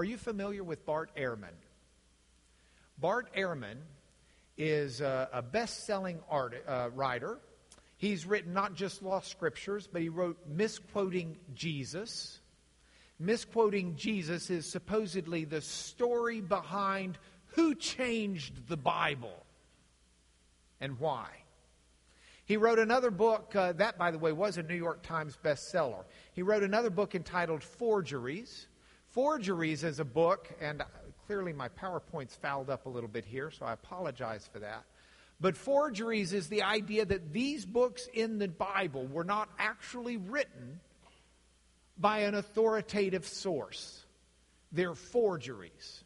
Are you familiar with Bart Ehrman? Bart Ehrman is a, a best selling uh, writer. He's written not just lost scriptures, but he wrote Misquoting Jesus. Misquoting Jesus is supposedly the story behind who changed the Bible and why. He wrote another book, uh, that, by the way, was a New York Times bestseller. He wrote another book entitled Forgeries. Forgeries is a book, and clearly my PowerPoint's fouled up a little bit here, so I apologize for that. But forgeries is the idea that these books in the Bible were not actually written by an authoritative source. They're forgeries.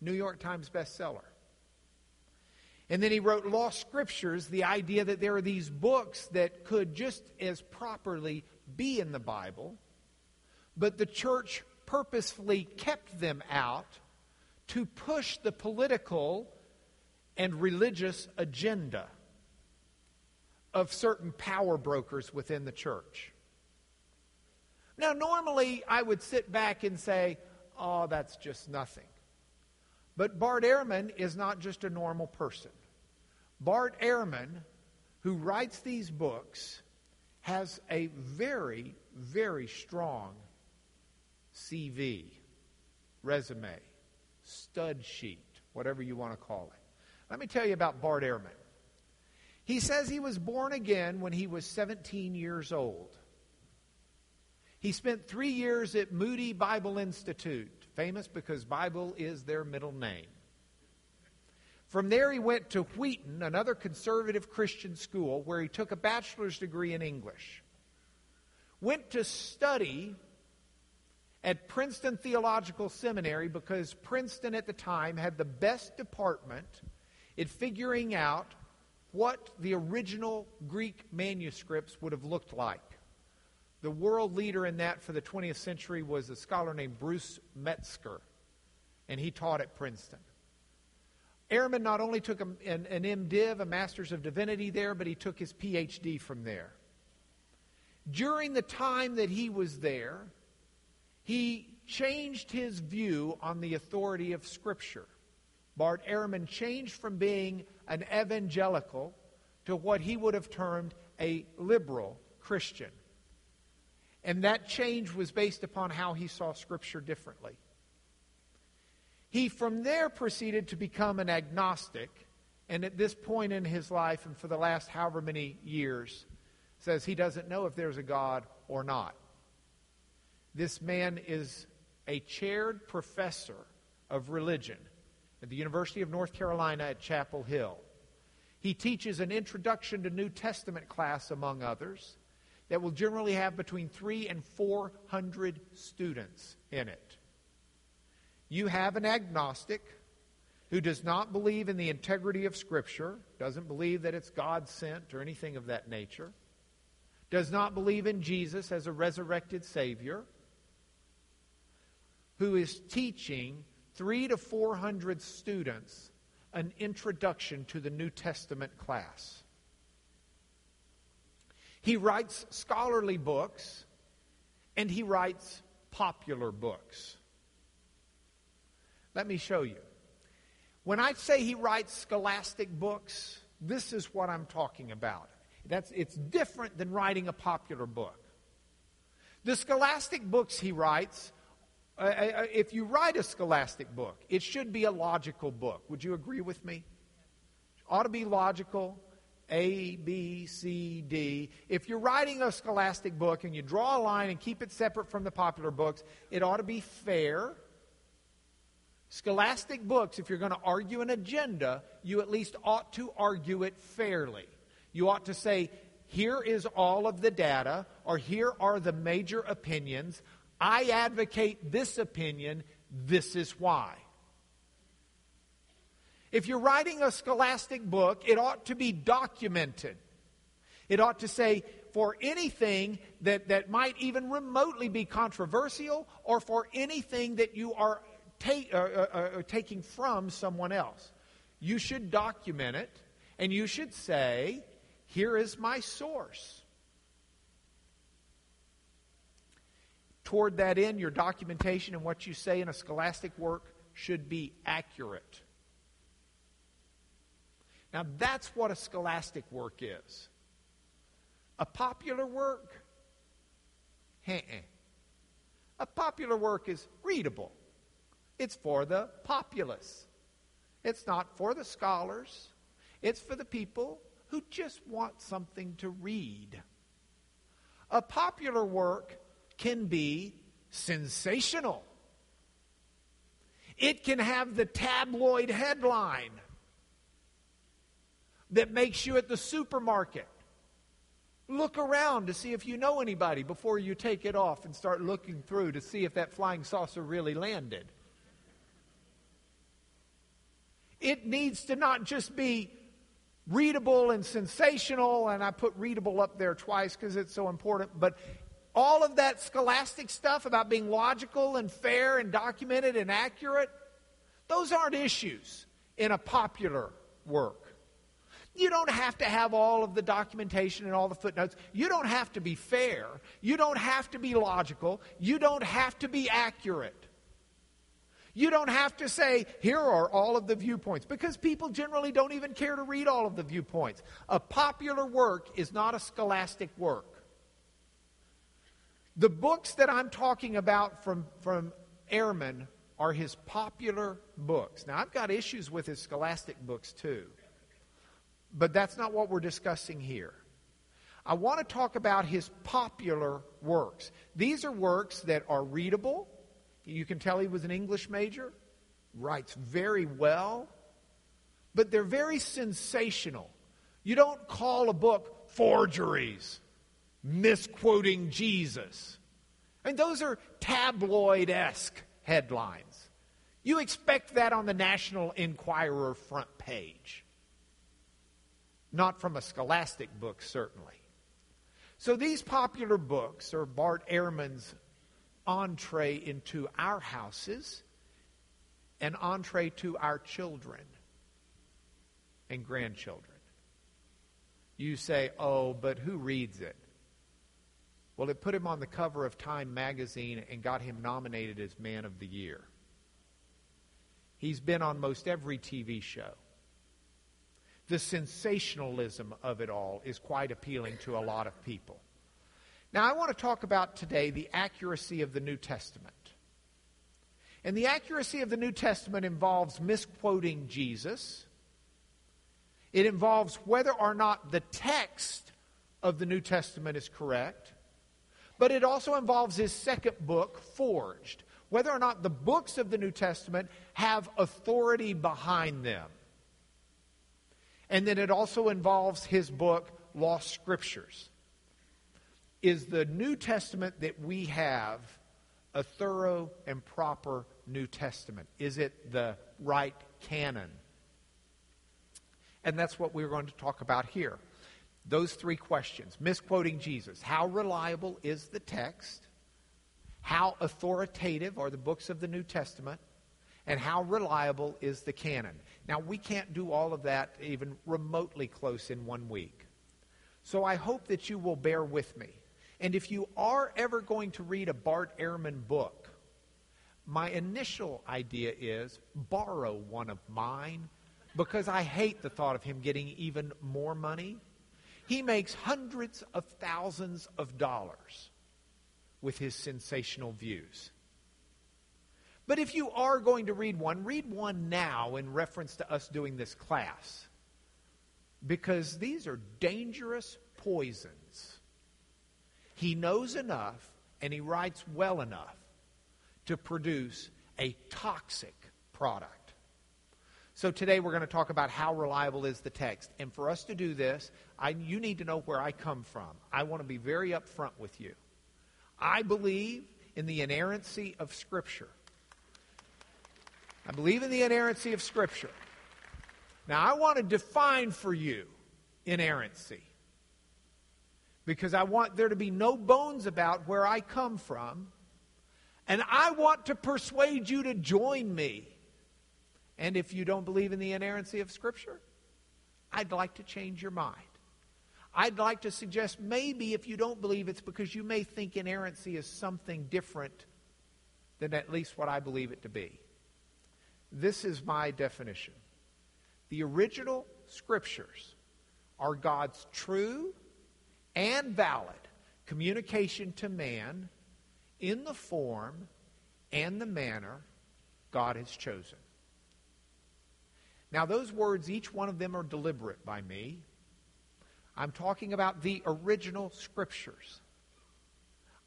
New York Times bestseller. And then he wrote Lost Scriptures, the idea that there are these books that could just as properly be in the Bible, but the church purposefully kept them out to push the political and religious agenda of certain power brokers within the church. Now, normally I would sit back and say, oh, that's just nothing. But Bart Ehrman is not just a normal person. Bart Ehrman, who writes these books, has a very, very strong CV, resume, stud sheet, whatever you want to call it. Let me tell you about Bart Ehrman. He says he was born again when he was 17 years old. He spent three years at Moody Bible Institute, famous because Bible is their middle name. From there, he went to Wheaton, another conservative Christian school, where he took a bachelor's degree in English. Went to study at Princeton Theological Seminary because Princeton at the time had the best department in figuring out what the original Greek manuscripts would have looked like. The world leader in that for the 20th century was a scholar named Bruce Metzger, and he taught at Princeton. Ehrman not only took an, an MDiv, a Master's of Divinity there, but he took his PhD from there. During the time that he was there, he changed his view on the authority of Scripture. Bart Ehrman changed from being an evangelical to what he would have termed a liberal Christian. And that change was based upon how he saw Scripture differently. He from there proceeded to become an agnostic, and at this point in his life, and for the last however many years, says he doesn't know if there's a God or not. This man is a chaired professor of religion at the University of North Carolina at Chapel Hill. He teaches an introduction to New Testament class, among others, that will generally have between three and four hundred students in it. You have an agnostic who does not believe in the integrity of Scripture, doesn't believe that it's God sent or anything of that nature, does not believe in Jesus as a resurrected Savior, who is teaching three to four hundred students an introduction to the New Testament class. He writes scholarly books and he writes popular books. Let me show you. When I say he writes scholastic books, this is what I'm talking about. That's, it's different than writing a popular book. The scholastic books he writes if you write a scholastic book, it should be a logical book. Would you agree with me? Ought to be logical. A, B, C, D. If you're writing a scholastic book and you draw a line and keep it separate from the popular books, it ought to be fair. Scholastic books, if you're going to argue an agenda, you at least ought to argue it fairly. You ought to say, here is all of the data, or here are the major opinions. I advocate this opinion, this is why. If you're writing a scholastic book, it ought to be documented. It ought to say, for anything that, that might even remotely be controversial, or for anything that you are ta- uh, uh, uh, taking from someone else. You should document it, and you should say, here is my source. Toward that end, your documentation and what you say in a scholastic work should be accurate. Now, that's what a scholastic work is. A popular work? Heh A popular work is readable. It's for the populace. It's not for the scholars. It's for the people who just want something to read. A popular work can be sensational. It can have the tabloid headline that makes you at the supermarket look around to see if you know anybody before you take it off and start looking through to see if that flying saucer really landed. It needs to not just be readable and sensational, and I put readable up there twice because it's so important, but all of that scholastic stuff about being logical and fair and documented and accurate, those aren't issues in a popular work. You don't have to have all of the documentation and all the footnotes. You don't have to be fair. You don't have to be logical. You don't have to be accurate. You don't have to say, here are all of the viewpoints, because people generally don't even care to read all of the viewpoints. A popular work is not a scholastic work. The books that I'm talking about from, from Ehrman are his popular books. Now, I've got issues with his scholastic books too, but that's not what we're discussing here. I want to talk about his popular works. These are works that are readable, you can tell he was an English major, writes very well, but they're very sensational. You don't call a book forgeries, misquoting Jesus. Mean, those are tabloid esque headlines. You expect that on the National Enquirer front page. Not from a scholastic book, certainly. So these popular books are Bart Ehrman's entree into our houses, an entree to our children and grandchildren. You say, oh, but who reads it? Well, it put him on the cover of Time magazine and got him nominated as Man of the Year. He's been on most every TV show. The sensationalism of it all is quite appealing to a lot of people. Now, I want to talk about today the accuracy of the New Testament. And the accuracy of the New Testament involves misquoting Jesus. It involves whether or not the text of the New Testament is correct. But it also involves his second book, Forged, whether or not the books of the New Testament have authority behind them. And then it also involves his book, Lost Scriptures is the New Testament that we have a thorough and proper New Testament? Is it the right canon? And that's what we're going to talk about here. Those three questions misquoting Jesus. How reliable is the text? How authoritative are the books of the New Testament? And how reliable is the canon? Now, we can't do all of that even remotely close in one week. So I hope that you will bear with me. And if you are ever going to read a Bart Ehrman book, my initial idea is borrow one of mine because I hate the thought of him getting even more money. He makes hundreds of thousands of dollars with his sensational views. But if you are going to read one, read one now in reference to us doing this class. Because these are dangerous poisons he knows enough and he writes well enough to produce a toxic product. So today we're going to talk about how reliable is the text. And for us to do this, I, you need to know where I come from. I want to be very upfront with you. I believe in the inerrancy of Scripture. I believe in the inerrancy of Scripture. Now, I want to define for you inerrancy because I want there to be no bones about where I come from. And I want to persuade you to join me. And if you don't believe in the inerrancy of Scripture, I'd like to change your mind. I'd like to suggest maybe if you don't believe it's because you may think inerrancy is something different than at least what I believe it to be. This is my definition. The original scriptures are God's true and valid communication to man in the form and the manner God has chosen. Now, those words, each one of them are deliberate by me. I'm talking about the original scriptures.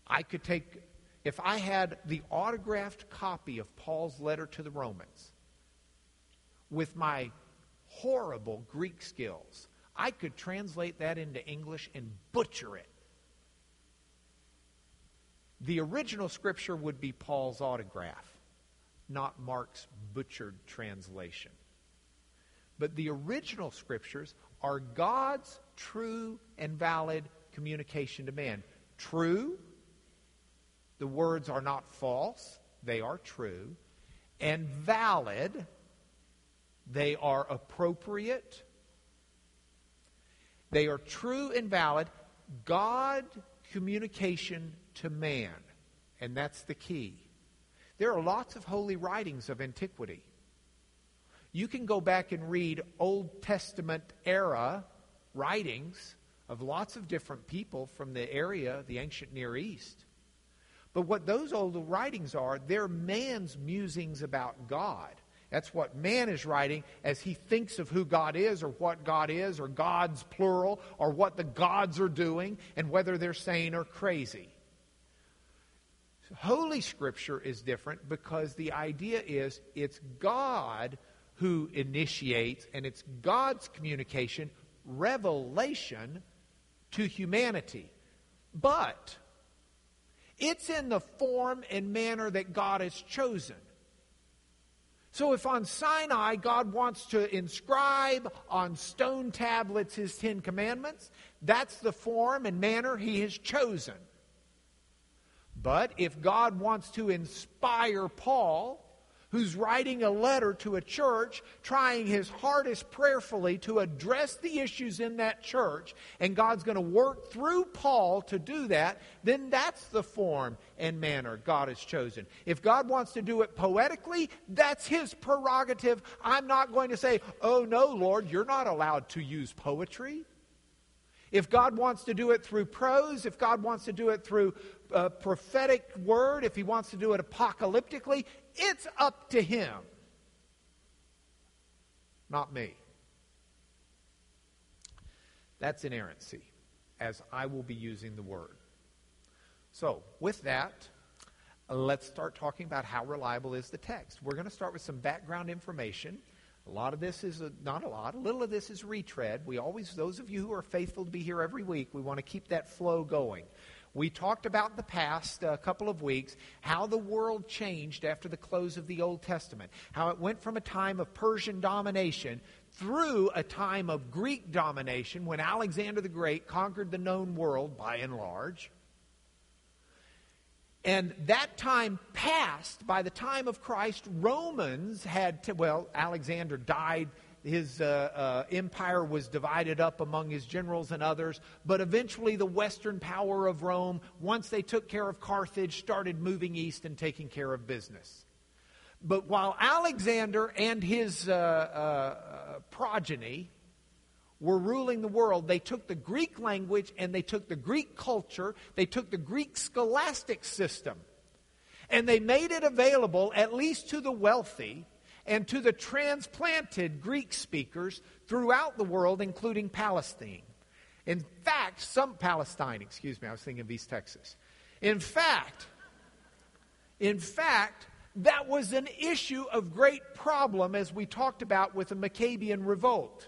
I could take, if I had the autographed copy of Paul's letter to the Romans with my horrible Greek skills, I could translate that into English and butcher it. The original scripture would be Paul's autograph, not Mark's butchered translation. But the original scriptures are God's true and valid communication to man. True, the words are not false, they are true. And valid, they are appropriate. They are true and valid. God communication to man. And that's the key. There are lots of holy writings of antiquity. You can go back and read Old Testament era writings of lots of different people from the area, the ancient Near East. But what those old writings are, they're man's musings about God. That's what man is writing as he thinks of who God is or what God is or God's plural or what the gods are doing and whether they're sane or crazy. Holy Scripture is different because the idea is it's God who initiates, and it's God's communication, revelation to humanity. But it's in the form and manner that God has chosen. So if on Sinai God wants to inscribe on stone tablets his Ten Commandments, that's the form and manner he has chosen. But if God wants to inspire Paul who's writing a letter to a church, trying his hardest prayerfully to address the issues in that church, and God's going to work through Paul to do that, then that's the form and manner God has chosen. If God wants to do it poetically, that's his prerogative. I'm not going to say, oh no, Lord, you're not allowed to use poetry. If God wants to do it through prose, if God wants to do it through a prophetic word, if He wants to do it apocalyptically, it's up to Him, not me. That's inerrancy, as I will be using the word. So, with that, let's start talking about how reliable is the text. We're going to start with some background information. A lot of this is, a, not a lot, a little of this is retread. We always, those of you who are faithful to be here every week, we want to keep that flow going. We talked about the past a couple of weeks, how the world changed after the close of the Old Testament, how it went from a time of Persian domination through a time of Greek domination when Alexander the Great conquered the known world by and large. And that time passed. By the time of Christ, Romans had, well, Alexander died. His uh, uh, empire was divided up among his generals and others. But eventually, the Western power of Rome, once they took care of Carthage, started moving east and taking care of business. But while Alexander and his uh, uh progeny, were ruling the world, they took the Greek language and they took the Greek culture, they took the Greek scholastic system, and they made it available, at least to the wealthy and to the transplanted Greek speakers throughout the world, including Palestine. In fact, some Palestine, excuse me, I was thinking of East Texas. In fact, in fact, that was an issue of great problem as we talked about with the Maccabean revolt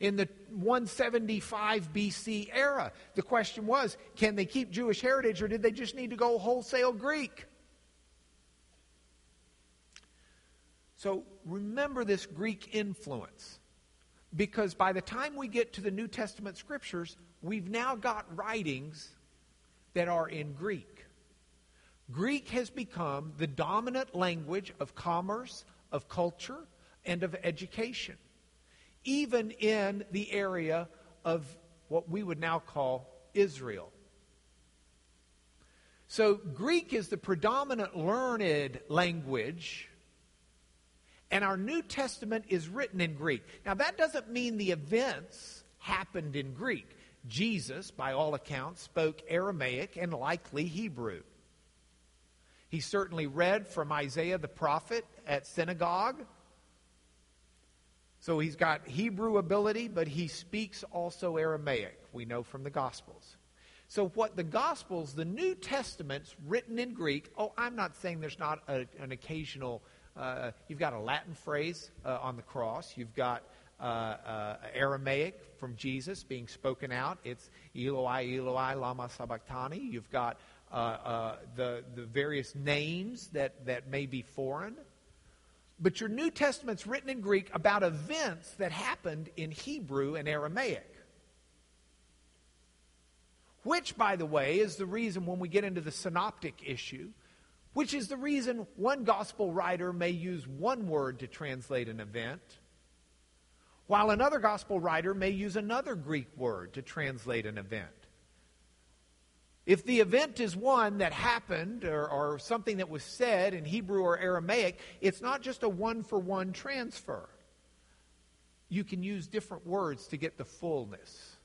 in the 175 BC era. The question was can they keep Jewish heritage or did they just need to go wholesale Greek? So remember this Greek influence. Because by the time we get to the New Testament scriptures, we've now got writings that are in Greek. Greek has become the dominant language of commerce, of culture, and of education even in the area of what we would now call Israel. So, Greek is the predominant learned language, and our New Testament is written in Greek. Now, that doesn't mean the events happened in Greek. Jesus, by all accounts, spoke Aramaic and likely Hebrew. He certainly read from Isaiah the prophet at synagogue. So he's got Hebrew ability, but he speaks also Aramaic, we know from the Gospels. So, what the Gospels, the New Testament's written in Greek, oh, I'm not saying there's not a, an occasional, uh, you've got a Latin phrase uh, on the cross, you've got uh, uh Aramaic from Jesus being spoken out. It's Eloi, Eloi, Lama Sabachthani. You've got uh, uh, the, the various names that, that may be foreign. But your New Testament's written in Greek about events that happened in Hebrew and Aramaic. Which, by the way, is the reason when we get into the synoptic issue, which is the reason one gospel writer may use one word to translate an event, while another gospel writer may use another Greek word to translate an event. If the event is one that happened or, or something that was said in Hebrew or Aramaic, it's not just a one for one transfer. You can use different words to get the fullness.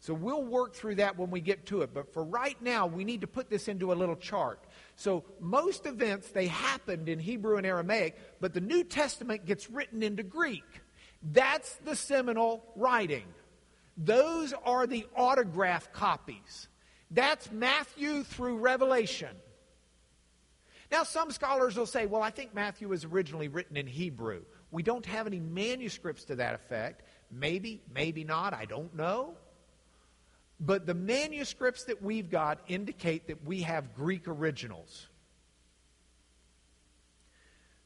So we'll work through that when we get to it. But for right now, we need to put this into a little chart. So most events, they happened in Hebrew and Aramaic, but the New Testament gets written into Greek. That's the seminal writing. Those are the autograph copies. That's Matthew through Revelation. Now, some scholars will say, well, I think Matthew was originally written in Hebrew. We don't have any manuscripts to that effect. Maybe, maybe not, I don't know. But the manuscripts that we've got indicate that we have Greek originals.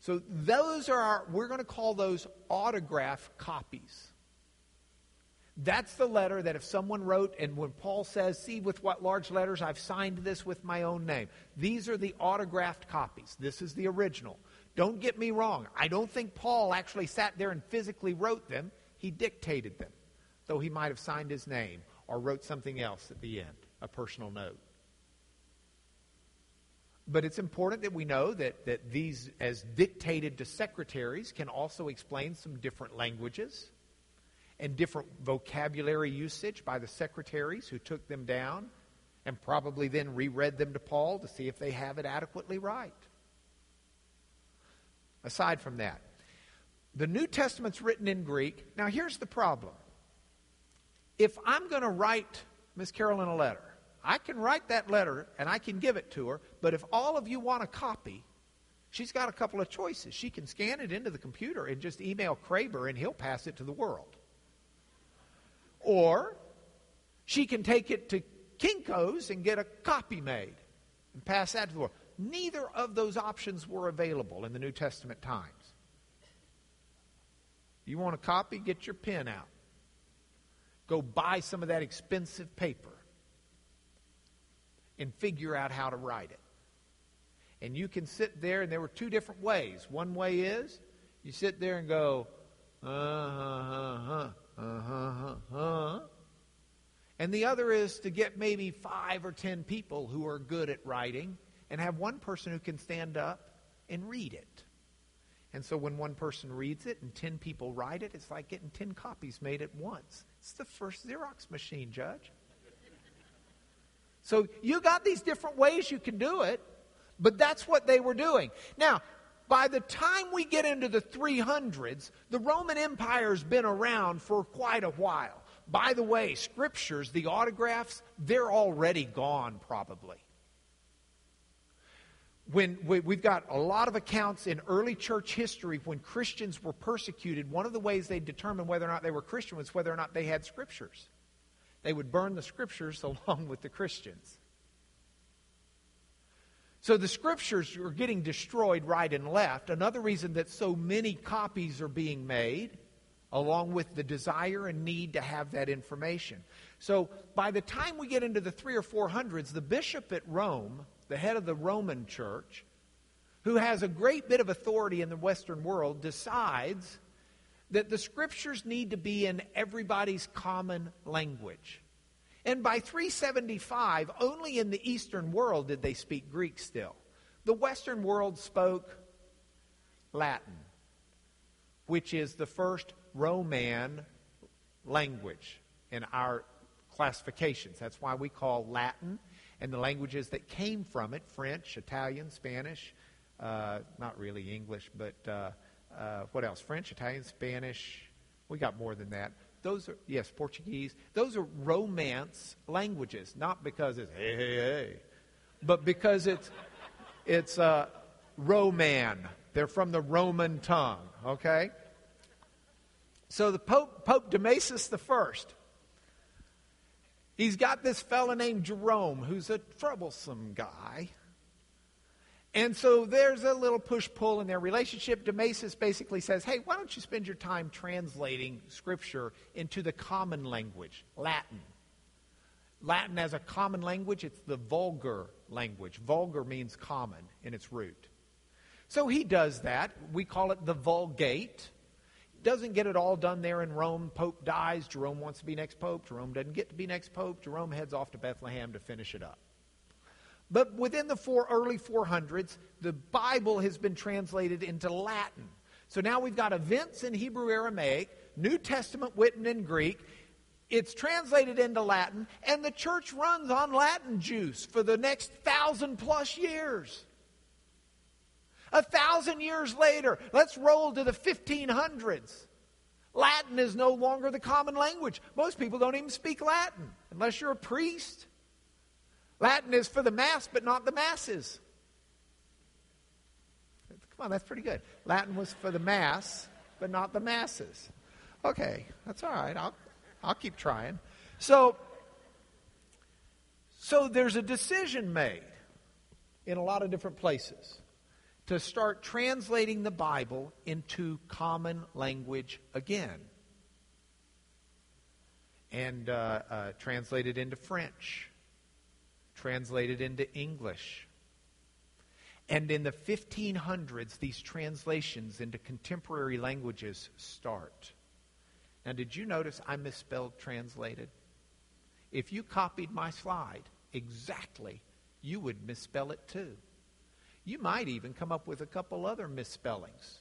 So those are our, we're going to call those autograph copies. That's the letter that if someone wrote, and when Paul says, See with what large letters I've signed this with my own name, these are the autographed copies. This is the original. Don't get me wrong. I don't think Paul actually sat there and physically wrote them. He dictated them, though he might have signed his name or wrote something else at the end, a personal note. But it's important that we know that, that these, as dictated to secretaries, can also explain some different languages and different vocabulary usage by the secretaries who took them down and probably then reread them to Paul to see if they have it adequately right. Aside from that, the New Testament's written in Greek. Now, here's the problem. If I'm going to write Miss Carolyn a letter, I can write that letter and I can give it to her, but if all of you want a copy, she's got a couple of choices. She can scan it into the computer and just email Kraber and he'll pass it to the world. Or she can take it to Kinko's and get a copy made and pass that to the world. Neither of those options were available in the New Testament times. You want a copy? Get your pen out. Go buy some of that expensive paper and figure out how to write it. And you can sit there, and there were two different ways. One way is you sit there and go, uh huh, uh huh, uh-huh, uh-huh. And the other is to get maybe five or ten people who are good at writing and have one person who can stand up and read it. And so when one person reads it and ten people write it, it's like getting ten copies made at once. It's the first Xerox machine, Judge. So you got these different ways you can do it, but that's what they were doing. Now, by the time we get into the 300s, the Roman Empire's been around for quite a while. By the way, scriptures, the autographs, they're already gone probably. When we've got a lot of accounts in early church history when Christians were persecuted, one of the ways they determined whether or not they were Christian was whether or not they had scriptures. They would burn the scriptures along with the Christians. So the scriptures are getting destroyed right and left. Another reason that so many copies are being made, along with the desire and need to have that information. So by the time we get into the three or four hundreds, the bishop at Rome, the head of the Roman church, who has a great bit of authority in the Western world, decides that the scriptures need to be in everybody's common language. And by 375, only in the Eastern world did they speak Greek still. The Western world spoke Latin, which is the first Roman language in our classifications. That's why we call Latin and the languages that came from it French, Italian, Spanish, uh, not really English, but uh, uh, what else? French, Italian, Spanish. We got more than that. Those are, yes, Portuguese. Those are Romance languages, not because it's hey, hey, hey, but because it's, it's uh, Roman. They're from the Roman tongue, okay? So the Pope, Pope Damasus the First, he's got this fellow named Jerome who's a troublesome guy. And so there's a little push pull in their relationship. Damasus basically says, Hey, why don't you spend your time translating Scripture into the common language, Latin? Latin as a common language, it's the vulgar language. Vulgar means common in its root. So he does that. We call it the Vulgate. Doesn't get it all done there in Rome. Pope dies. Jerome wants to be next pope. Jerome doesn't get to be next pope. Jerome heads off to Bethlehem to finish it up. But within the four, early 400s, the Bible has been translated into Latin. So now we've got events in Hebrew Aramaic, New Testament written in Greek. It's translated into Latin, and the church runs on Latin juice for the next thousand plus years. A thousand years later, let's roll to the 1500s. Latin is no longer the common language. Most people don't even speak Latin unless you're a priest. Latin is for the mass, but not the masses. Come on, that's pretty good. Latin was for the mass, but not the masses. Okay, that's all right. I'll, I'll keep trying. So, so there's a decision made in a lot of different places to start translating the Bible into common language again. And uh, uh, into French translated into English. And in the 1500s, these translations into contemporary languages start. Now, did you notice I misspelled translated? If you copied my slide exactly, you would misspell it too. You might even come up with a couple other misspellings.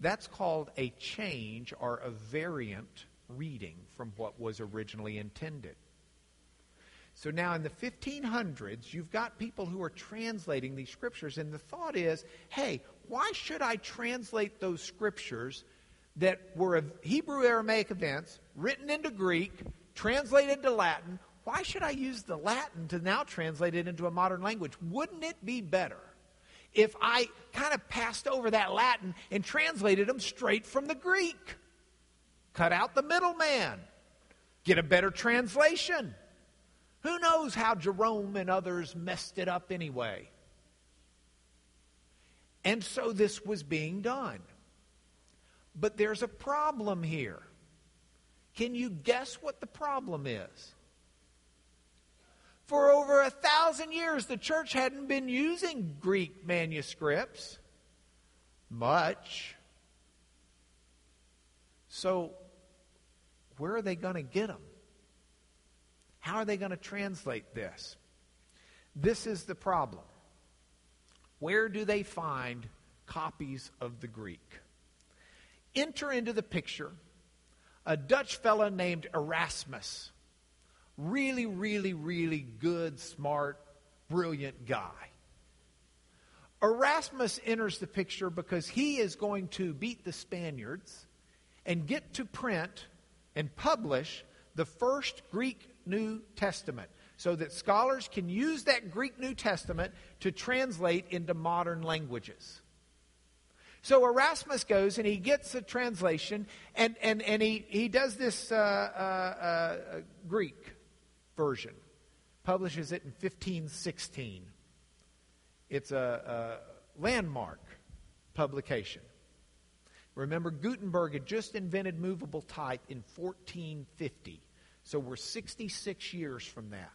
That's called a change or a variant reading from what was originally intended. So now in the 1500s, you've got people who are translating these scriptures, and the thought is hey, why should I translate those scriptures that were Hebrew Aramaic events, written into Greek, translated to Latin? Why should I use the Latin to now translate it into a modern language? Wouldn't it be better if I kind of passed over that Latin and translated them straight from the Greek? Cut out the middleman, get a better translation. Who knows how Jerome and others messed it up anyway? And so this was being done. But there's a problem here. Can you guess what the problem is? For over a thousand years, the church hadn't been using Greek manuscripts much. So, where are they going to get them? How are they going to translate this? This is the problem. Where do they find copies of the Greek? Enter into the picture a Dutch fellow named Erasmus. Really, really, really good, smart, brilliant guy. Erasmus enters the picture because he is going to beat the Spaniards and get to print and publish the first Greek New Testament so that scholars can use that Greek New Testament to translate into modern languages. So Erasmus goes and he gets a translation and, and, and he, he does this uh, uh, uh, Greek version, publishes it in 1516. It's a, a landmark publication. Remember, Gutenberg had just invented movable type in 1450. So we're 66 years from that.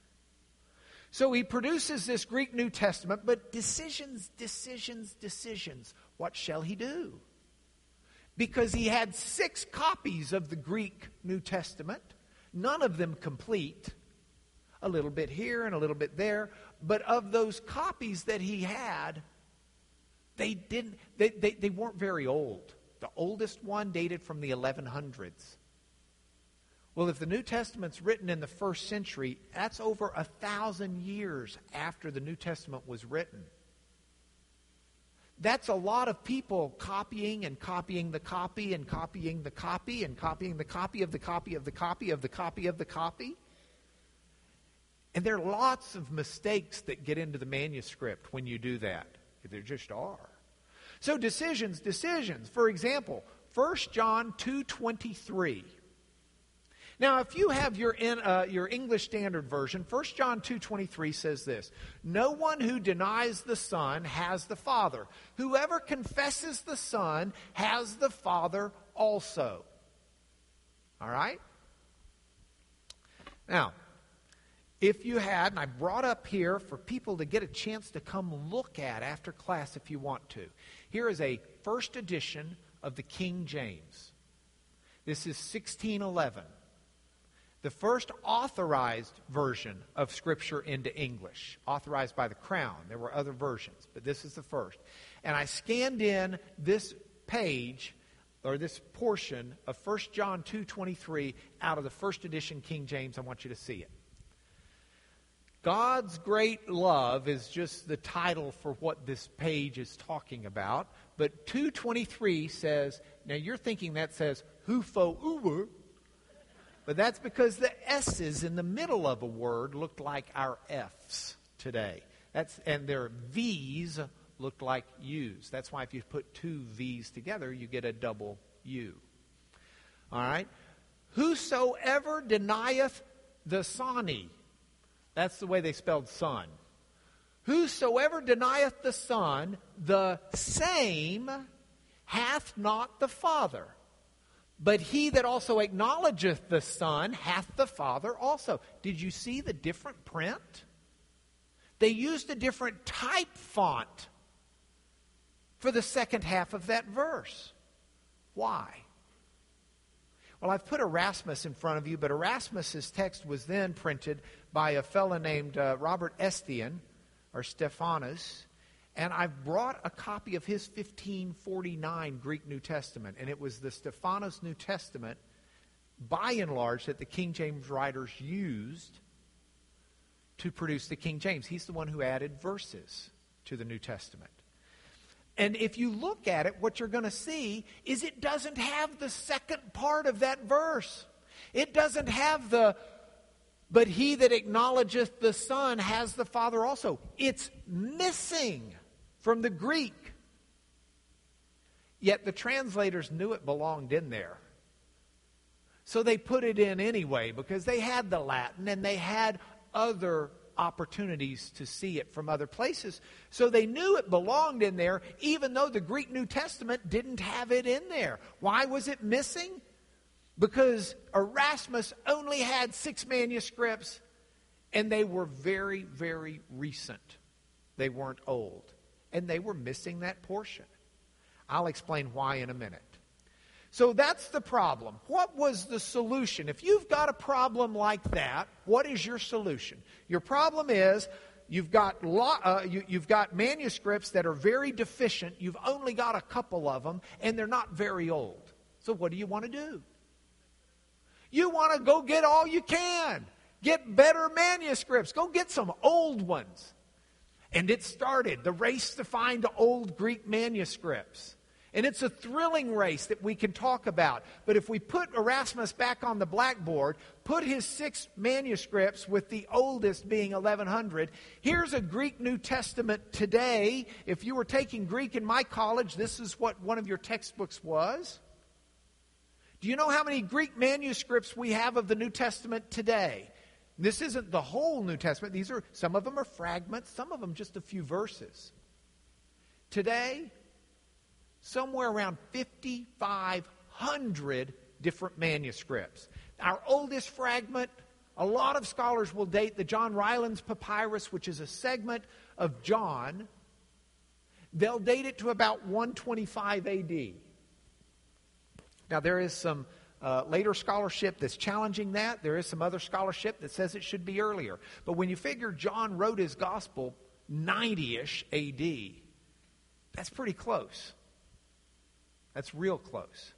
So he produces this Greek New Testament, but decisions, decisions, decisions. What shall he do? because he had six copies of the Greek New Testament, none of them complete, a little bit here and a little bit there, but of those copies that he had, they didn't they, they, they weren't very old. The oldest one dated from the 1100s. Well, if the New Testament's written in the first century, that's over a thousand years after the New Testament was written. That's a lot of people copying and copying the copy and copying the copy and copying the copy of the copy of the copy of the copy of the copy. And there are lots of mistakes that get into the manuscript when you do that. There just are. So decisions, decisions. For example, 1 John 2:23. Now, if you have your, uh, your English Standard Version, 1 John 2.23 says this, No one who denies the Son has the Father. Whoever confesses the Son has the Father also. All right? Now, if you had, and I brought up here for people to get a chance to come look at after class if you want to, here is a first edition of the King James. This is 1611 the first authorized version of Scripture into English, authorized by the Crown. There were other versions, but this is the first. And I scanned in this page or this portion of 1 John 2:23 out of the first edition King James. I want you to see it. God's great love is just the title for what this page is talking about, but 223 says, now you're thinking that says hufo but that's because the S's in the middle of a word looked like our F's today. That's, and their V's looked like U's. That's why if you put two V's together, you get a double U. All right? Whosoever denieth the Sani, that's the way they spelled son. Whosoever denieth the Son, the same hath not the Father. But he that also acknowledgeth the Son hath the Father also. Did you see the different print? They used a different type font for the second half of that verse. Why? Well, I've put Erasmus in front of you, but Erasmus's text was then printed by a fellow named uh, Robert Estienne, or Stephanus, and I've brought a copy of his 1549 Greek New Testament, and it was the Stephanus New Testament, by and large, that the King James writers used to produce the King James. He's the one who added verses to the New Testament. And if you look at it, what you're going to see is it doesn't have the second part of that verse. It doesn't have the, but he that acknowledgeth the Son has the Father also. It's missing from the Greek. Yet the translators knew it belonged in there. So they put it in anyway because they had the Latin and they had other opportunities to see it from other places. So they knew it belonged in there, even though the Greek New Testament didn't have it in there. Why was it missing? Because Erasmus only had six manuscripts and they were very, very recent. They weren't old and they were missing that portion. I'll explain why in a minute. So that's the problem. What was the solution? If you've got a problem like that, what is your solution? Your problem is you've got, lo- uh, you, you've got manuscripts that are very deficient, you've only got a couple of them, and they're not very old. So what do you want to do? You want to go get all you can. Get better manuscripts. Go get some old ones. And it started the race to find old Greek manuscripts. And it's a thrilling race that we can talk about. But if we put Erasmus back on the blackboard, put his six manuscripts with the oldest being 1100, here's a Greek New Testament today. If you were taking Greek in my college, this is what one of your textbooks was. Do you know how many Greek manuscripts we have of the New Testament today? This isn't the whole New Testament. These are some of them are fragments, some of them just a few verses. Today, somewhere around 5500 different manuscripts. Our oldest fragment, a lot of scholars will date the John Rylands papyrus, which is a segment of John. They'll date it to about 125 AD. Now, there is some uh, later scholarship that's challenging that. There is some other scholarship that says it should be earlier. But when you figure John wrote his gospel 90 ish AD, that's pretty close. That's real close.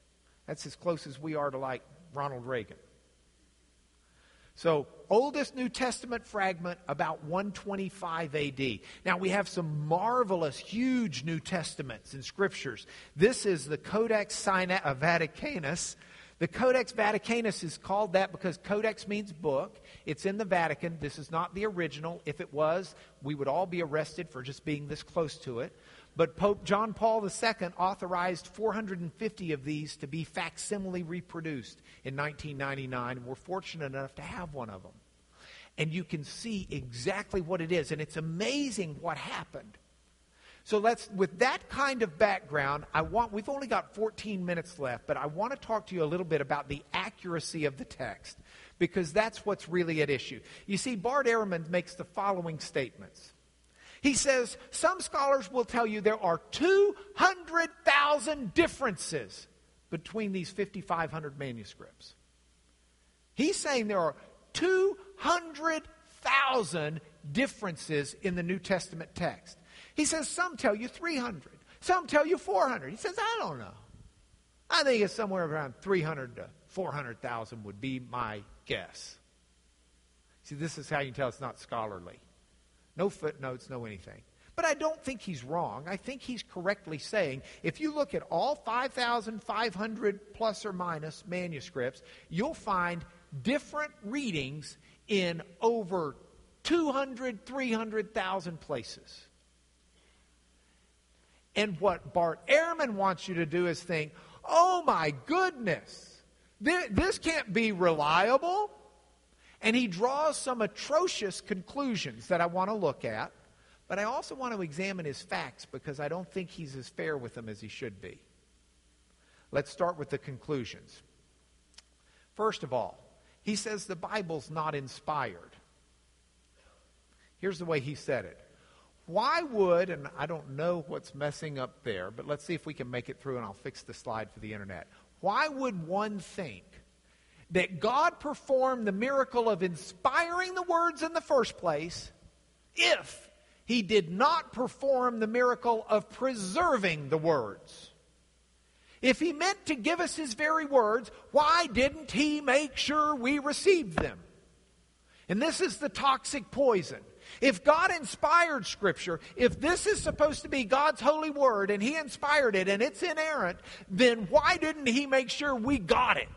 That's as close as we are to like Ronald Reagan. So, oldest New Testament fragment about 125 AD. Now, we have some marvelous, huge New Testaments and scriptures. This is the Codex Sina- Vaticanus. The Codex Vaticanus is called that because codex means book. It's in the Vatican. This is not the original. If it was, we would all be arrested for just being this close to it. But Pope John Paul II authorized 450 of these to be facsimile reproduced in 1999, and we're fortunate enough to have one of them. And you can see exactly what it is, and it's amazing what happened. So let's, with that kind of background, I want, we've only got 14 minutes left, but I want to talk to you a little bit about the accuracy of the text, because that's what's really at issue. You see, Bart Ehrman makes the following statements. He says, Some scholars will tell you there are 200,000 differences between these 5,500 manuscripts. He's saying there are 200,000 differences in the New Testament text. He says, Some tell you 300, some tell you 400. He says, I don't know. I think it's somewhere around 300 to 400,000 would be my guess. See, this is how you tell it's not scholarly. No footnotes, no anything. But I don't think he's wrong. I think he's correctly saying if you look at all 5,500 plus or minus manuscripts, you'll find different readings in over 200, 300,000 places. And what Bart Ehrman wants you to do is think, oh my goodness, this can't be reliable. And he draws some atrocious conclusions that I want to look at, but I also want to examine his facts because I don't think he's as fair with them as he should be. Let's start with the conclusions. First of all, he says the Bible's not inspired. Here's the way he said it. Why would, and I don't know what's messing up there, but let's see if we can make it through and I'll fix the slide for the internet. Why would one think that God performed the miracle of inspiring the words in the first place if he did not perform the miracle of preserving the words. If he meant to give us his very words, why didn't he make sure we received them? And this is the toxic poison. If God inspired Scripture, if this is supposed to be God's holy word and He inspired it and it's inerrant, then why didn't He make sure we got it?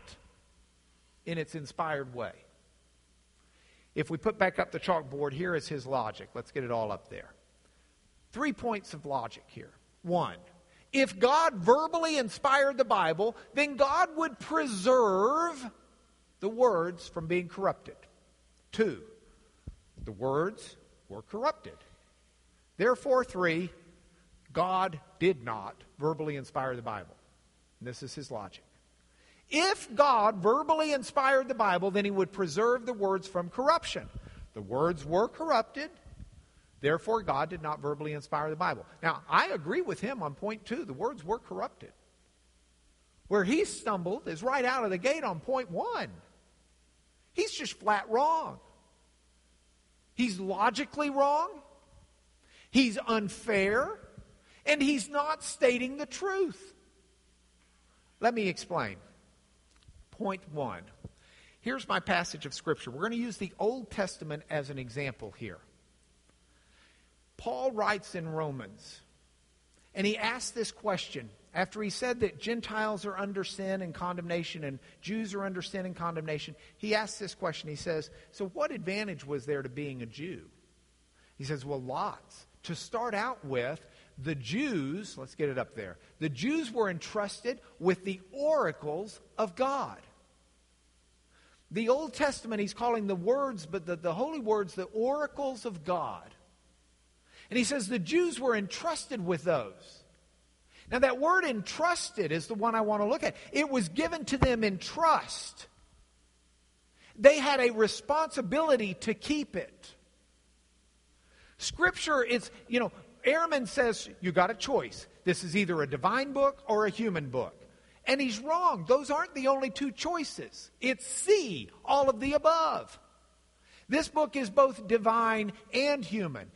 in its inspired way. If we put back up the chalkboard, here is his logic. Let's get it all up there. Three points of logic here. One, if God verbally inspired the Bible, then God would preserve the words from being corrupted. Two, the words were corrupted. Therefore, three, God did not verbally inspire the Bible. And this is his logic. If God verbally inspired the Bible, then he would preserve the words from corruption. The words were corrupted, therefore, God did not verbally inspire the Bible. Now, I agree with him on point two. The words were corrupted. Where he stumbled is right out of the gate on point one. He's just flat wrong. He's logically wrong, he's unfair, and he's not stating the truth. Let me explain. Point one. Here's my passage of Scripture. We're going to use the Old Testament as an example here. Paul writes in Romans, and he asks this question after he said that Gentiles are under sin and condemnation and Jews are under sin and condemnation. He asks this question. He says, So, what advantage was there to being a Jew? He says, Well, lots. To start out with, the Jews, let's get it up there, the Jews were entrusted with the oracles of God. The Old Testament, he's calling the words, but the, the holy words, the oracles of God. And he says the Jews were entrusted with those. Now, that word entrusted is the one I want to look at. It was given to them in trust. They had a responsibility to keep it. Scripture is, you know, Ehrman says you got a choice. This is either a divine book or a human book. And he's wrong. Those aren't the only two choices. It's C, all of the above. This book is both divine and human.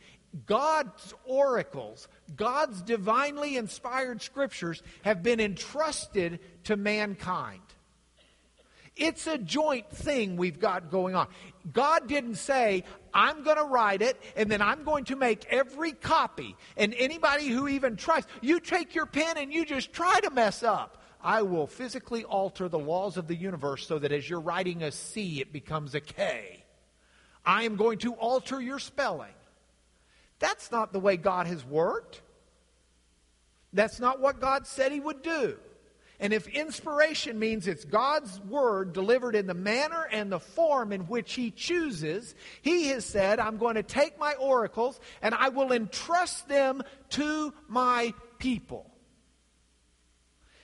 God's oracles, God's divinely inspired scriptures have been entrusted to mankind. It's a joint thing we've got going on. God didn't say, I'm going to write it and then I'm going to make every copy. And anybody who even tries, you take your pen and you just try to mess up. I will physically alter the laws of the universe so that as you're writing a C, it becomes a K. I am going to alter your spelling. That's not the way God has worked. That's not what God said He would do. And if inspiration means it's God's word delivered in the manner and the form in which He chooses, He has said, I'm going to take my oracles and I will entrust them to my people.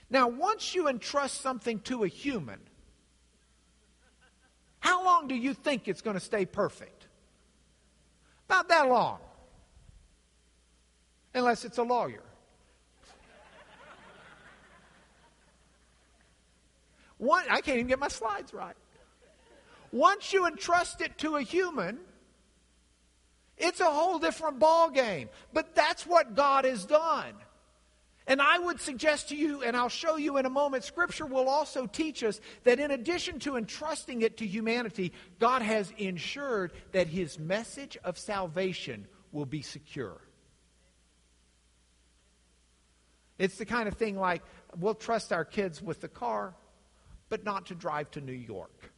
Now, once you entrust something to a human, how long do you think it's going to stay perfect? About that long unless it's a lawyer. One, I can't even get my slides right. Once you entrust it to a human, it's a whole different ball game. But that's what God has done. And I would suggest to you, and I'll show you in a moment, Scripture will also teach us that in addition to entrusting it to humanity, God has ensured that His message of salvation will be secure. It's the kind of thing like we'll trust our kids with the car, but not to drive to New York.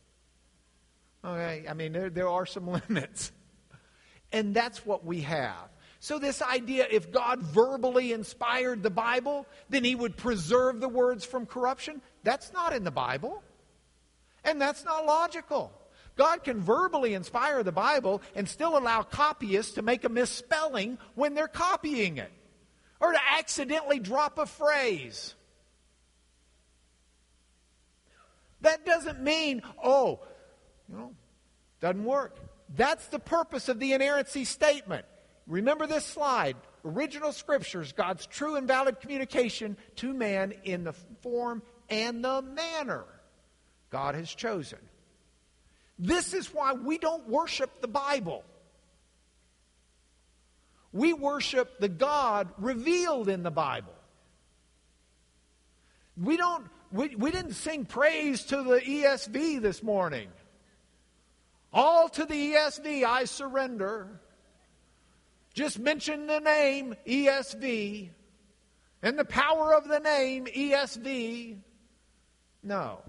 Okay? I mean, there, there are some limits. And that's what we have. So, this idea if God verbally inspired the Bible, then he would preserve the words from corruption, that's not in the Bible. And that's not logical. God can verbally inspire the Bible and still allow copyists to make a misspelling when they're copying it or to accidentally drop a phrase. That doesn't mean, oh, you know, doesn't work. That's the purpose of the inerrancy statement. Remember this slide. Original scriptures, God's true and valid communication to man in the form and the manner God has chosen. This is why we don't worship the Bible. We worship the God revealed in the Bible. We don't we, we didn't sing praise to the ESV this morning. All to the ESV I surrender. Just mention the name ESV and the power of the name ESV. No.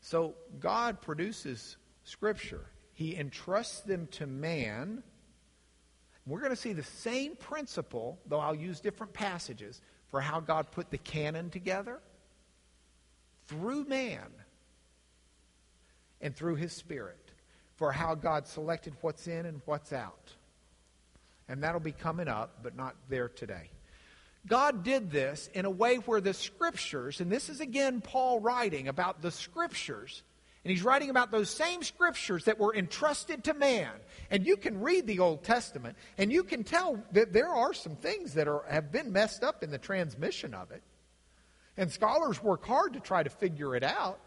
So God produces Scripture he entrusts them to man. We're going to see the same principle, though I'll use different passages, for how God put the canon together through man and through his spirit, for how God selected what's in and what's out. And that'll be coming up, but not there today. God did this in a way where the scriptures, and this is again Paul writing about the scriptures, and he's writing about those same scriptures that were entrusted to man. And you can read the Old Testament, and you can tell that there are some things that are, have been messed up in the transmission of it. And scholars work hard to try to figure it out.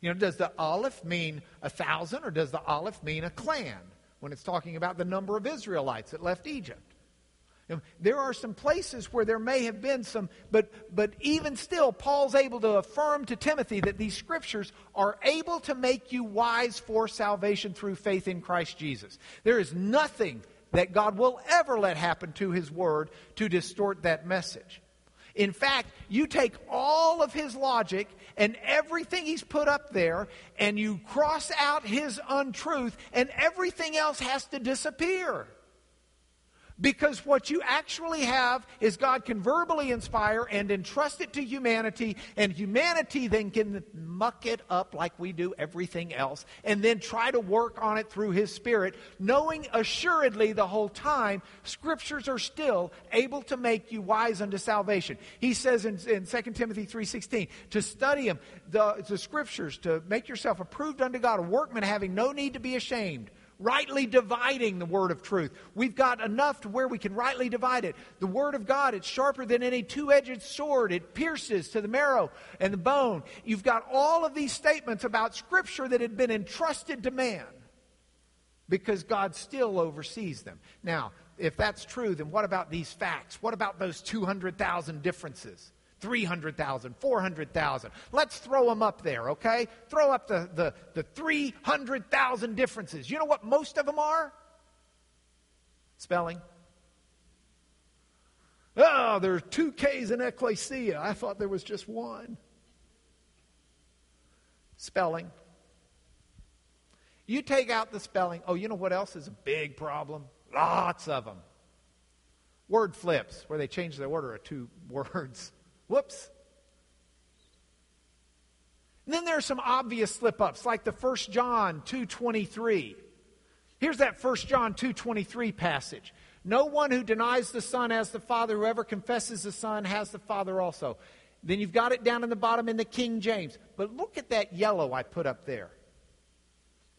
You know, does the aleph mean a thousand, or does the aleph mean a clan when it's talking about the number of Israelites that left Egypt? There are some places where there may have been some, but, but even still, Paul's able to affirm to Timothy that these scriptures are able to make you wise for salvation through faith in Christ Jesus. There is nothing that God will ever let happen to his word to distort that message. In fact, you take all of his logic and everything he's put up there, and you cross out his untruth, and everything else has to disappear. Because what you actually have is God can verbally inspire and entrust it to humanity, and humanity then can muck it up like we do everything else, and then try to work on it through His Spirit, knowing assuredly the whole time Scriptures are still able to make you wise unto salvation. He says in, in 2 Timothy 3.16, to study them, the, the Scriptures, to make yourself approved unto God, a workman having no need to be ashamed, rightly dividing the word of truth. We've got enough to where we can rightly divide it. The word of God, it's sharper than any two edged sword, it pierces to the marrow and the bone. You've got all of these statements about Scripture that had been entrusted to man because God still oversees them. Now, if that's true, then what about these facts? What about those 200,000 differences? 300,000, 400,000. Let's throw them up there, okay? Throw up the, the, the 300,000 differences. You know what most of them are? Spelling. Oh, there are two K's in ecclesia. I thought there was just one. Spelling. You take out the spelling. Oh, you know what else is a big problem? Lots of them. Word flips, where they change the order of two words. Whoops. And then there are some obvious slip ups, like the 1 John 2.23. Here's that 1 John 2.23 passage. No one who denies the Son has the Father. Whoever confesses the Son has the Father also. Then you've got it down in the bottom in the King James. But look at that yellow I put up there.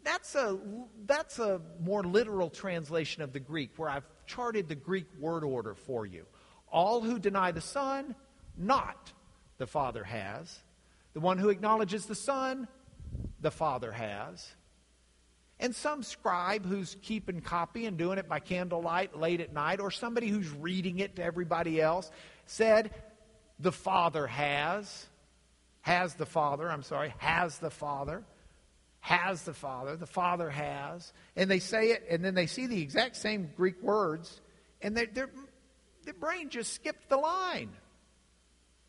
That's a, that's a more literal translation of the Greek, where I've charted the Greek word order for you. All who deny the Son not the Father has. The one who acknowledges the Son, the Father has. And some scribe who's keeping copy and doing it by candlelight late at night, or somebody who's reading it to everybody else, said, The Father has. Has the Father, I'm sorry, has the Father. Has the Father. The Father has. And they say it, and then they see the exact same Greek words, and their, their brain just skipped the line.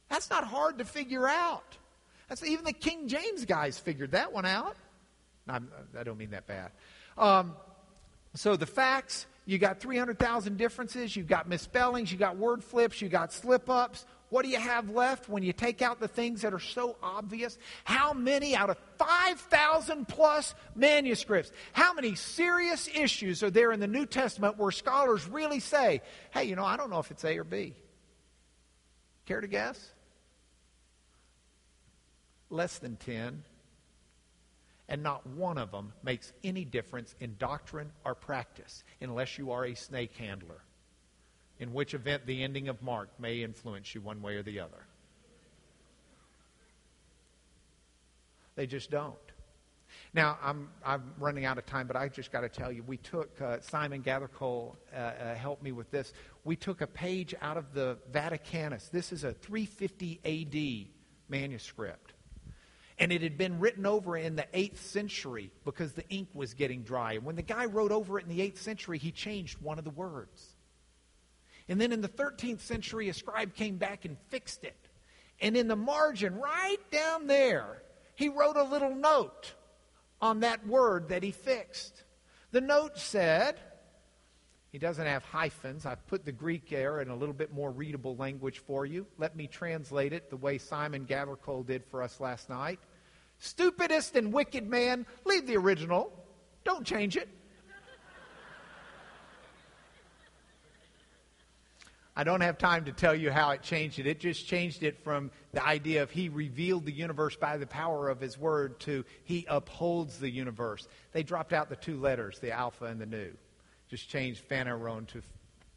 That's not hard to figure out. That's even the King James guys figured that one out. I do not mean that bad. Um, so the facts, you got 300,000 differences, you've got misspellings, You've got word flips, You've got slip ups. What do you have left when you take out the things that are so obvious? How many out of 5,000 plus manuscripts, how many serious issues are there in the New Testament where scholars really say, hey, you know, I don't know if it's A or B? Care to guess? Less than 10, and not one of them makes any difference in doctrine or practice unless you are a snake handler, in which event the ending of Mark may influence you one way or the other. They just don't. Now, I'm, I'm running out of time, but I just got to tell you, we took, uh, Simon Gathercole uh, uh, helped me with this. We took a page out of the Vaticanus. This is a 350 AD manuscript. And it had been written over in the 8th century because the ink was getting dry. And when the guy wrote over it in the 8th century, he changed one of the words. And then in the 13th century, a scribe came back and fixed it. And in the margin, right down there, he wrote a little note on that word that he fixed. The note said, he doesn't have hyphens. I've put the Greek there in a little bit more readable language for you. Let me translate it the way Simon Gathercole did for us last night. Stupidest and wicked man, leave the original. Don't change it. I don't have time to tell you how it changed it. It just changed it from the idea of he revealed the universe by the power of his word to he upholds the universe. They dropped out the two letters, the alpha and the nu. Just changed Phaneron to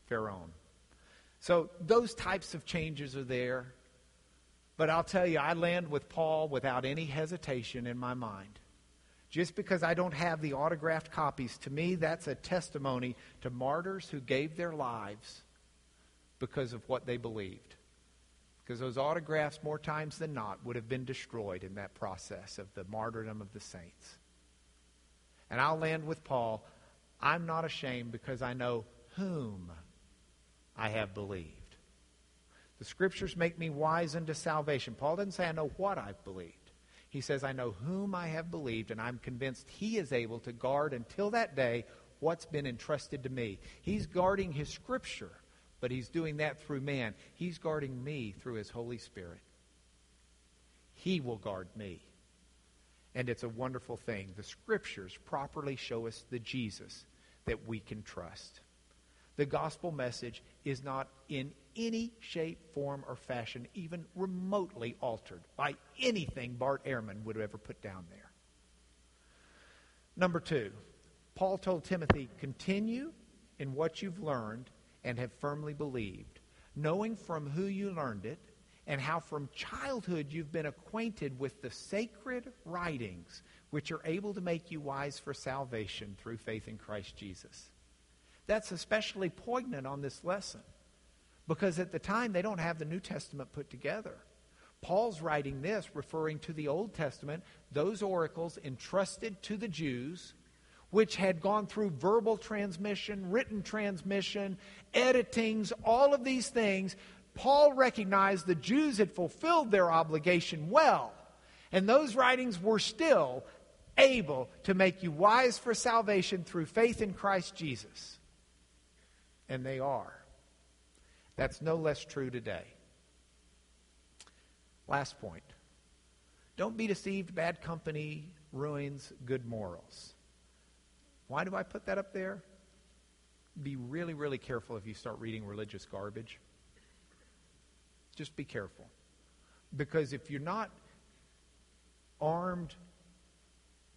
pheron. So those types of changes are there. But I'll tell you, I land with Paul without any hesitation in my mind. Just because I don't have the autographed copies, to me, that's a testimony to martyrs who gave their lives because of what they believed. Because those autographs, more times than not, would have been destroyed in that process of the martyrdom of the saints. And I'll land with Paul. I'm not ashamed because I know whom I have believed. The scriptures make me wise unto salvation. Paul doesn't say, I know what I've believed. He says, I know whom I have believed, and I'm convinced he is able to guard until that day what's been entrusted to me. He's guarding his scripture, but he's doing that through man. He's guarding me through his Holy Spirit. He will guard me. And it's a wonderful thing. The scriptures properly show us the Jesus that we can trust. The gospel message is not in any shape, form, or fashion even remotely altered by anything Bart Ehrman would have ever put down there. Number two, Paul told Timothy, continue in what you've learned and have firmly believed, knowing from who you learned it and how from childhood you've been acquainted with the sacred writings which are able to make you wise for salvation through faith in Christ Jesus. That's especially poignant on this lesson because at the time they don't have the New Testament put together. Paul's writing this referring to the Old Testament, those oracles entrusted to the Jews, which had gone through verbal transmission, written transmission, editings, all of these things. Paul recognized the Jews had fulfilled their obligation well, and those writings were still able to make you wise for salvation through faith in Christ Jesus. And they are. That's no less true today. Last point. Don't be deceived. Bad company ruins good morals. Why do I put that up there? Be really, really careful if you start reading religious garbage. Just be careful. Because if you're not armed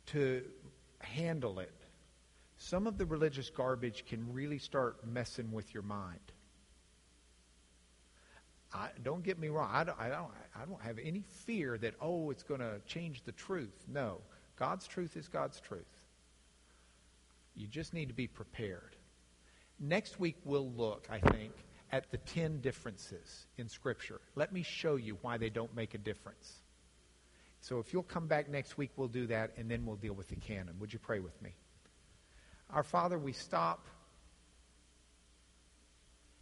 to handle it, some of the religious garbage can really start messing with your mind. I, don't get me wrong. I don't, I, don't, I don't have any fear that, oh, it's going to change the truth. No. God's truth is God's truth. You just need to be prepared. Next week, we'll look, I think, at the 10 differences in Scripture. Let me show you why they don't make a difference. So if you'll come back next week, we'll do that, and then we'll deal with the canon. Would you pray with me? Our Father, we stop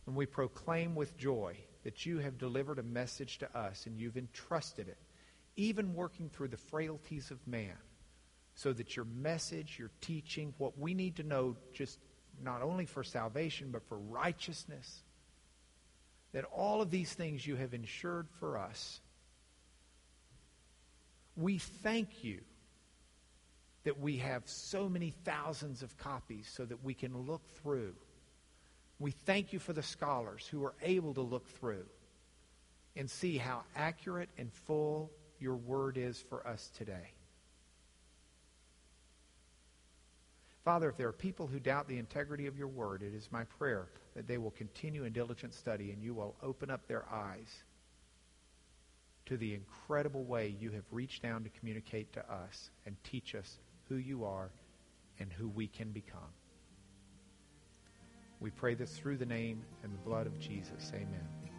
and we proclaim with joy that you have delivered a message to us and you've entrusted it, even working through the frailties of man, so that your message, your teaching, what we need to know just not only for salvation, but for righteousness, that all of these things you have ensured for us we thank you that we have so many thousands of copies so that we can look through. We thank you for the scholars who are able to look through and see how accurate and full your word is for us today. Father, if there are people who doubt the integrity of your word, it is my prayer that they will continue in diligent study and you will open up their eyes to the incredible way you have reached down to communicate to us and teach us who you are and who we can become. We pray this through the name and the blood of Jesus. Amen.